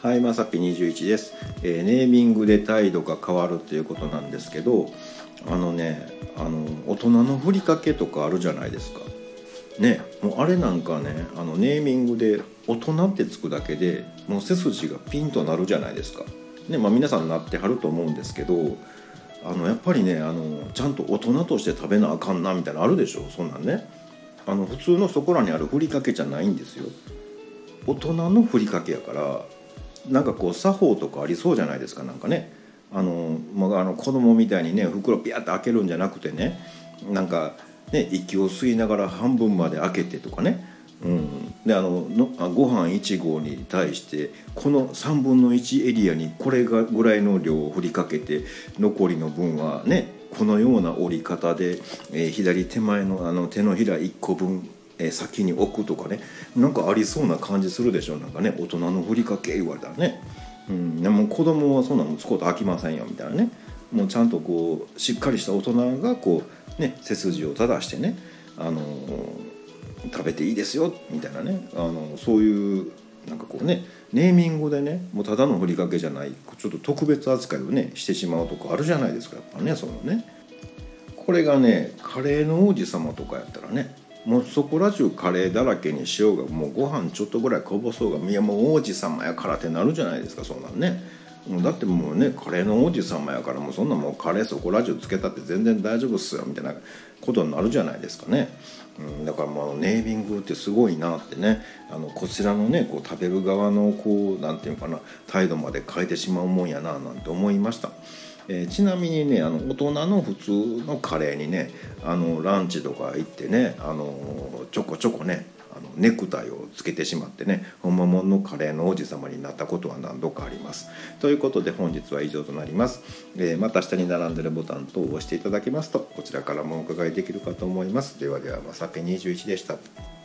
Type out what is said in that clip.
はい、まさぴ21です、えーネーミングで態度が変わるっていうことなんですけどあのねあの大人のふりかけとかあるじゃないですか。ねもうあれなんかねあのネーミングで大人ってつくだけでもう背筋がピンとなるじゃないですか。ねまあ皆さんなってはると思うんですけどあのやっぱりねあのちゃんと大人として食べなあかんなみたいなのあるでしょ？そんなんね。あの普通のそこらにあるふりかけじゃないんですよ。大人のふりかけやからなんかこう作法とかありそうじゃないですかなんかね。あの、まあ、あの子供みたいにね袋ピャッと開けるんじゃなくてねなんかね息を吸いながら半分まで開けてとかね。うん、であののあご飯1合に対してこの3分の1エリアにこれがぐらいの量を振りかけて残りの分はねこのような折り方で、えー左手前のあの手のひら1個分、え先に置くとかね。なんかありそうな感じするでしょなんかね大人のふりかけ言われたらね、うん、でも子供はそんなの使うと飽きませんよみたいなね。もうちゃんとこうしっかりした大人がこうね背筋を正してねあのー食べていいですよみたいなね。あのそういうなんかこうねネーミングでねもうただのふりかけじゃないちょっと特別扱いをねしてしまうとこあるじゃないですかやっぱねそのね。これがねカレーの王子様とかやったらねもうそこら中カレーだらけにしようがもうご飯ちょっとぐらいこぼそうがいやもう王子様やからってなるじゃないですかそんなんね。もうだってもうねカレーの王子様やからもうそんなもうカレーそこら中つけたって全然大丈夫っすよみたいなことになるじゃないですかね、うん、だからもうネーミングってすごいなってね。あのこちらのねこう食べる側のこうなんていうのかな態度まで変えてしまうもんやななんて思いました。えーちなみにねあの大人の普通のカレーにねあのランチとか行ってねあのちょこちょこねあのネクタイをつけてしまってねほんまもんのカレーの王子様になったことは何度かあります。ということで本日は以上となります。えーまた下に並んでるボタン等を押していただけますとこちらからもお伺いできるかと思います。ではではまさぴ21でした。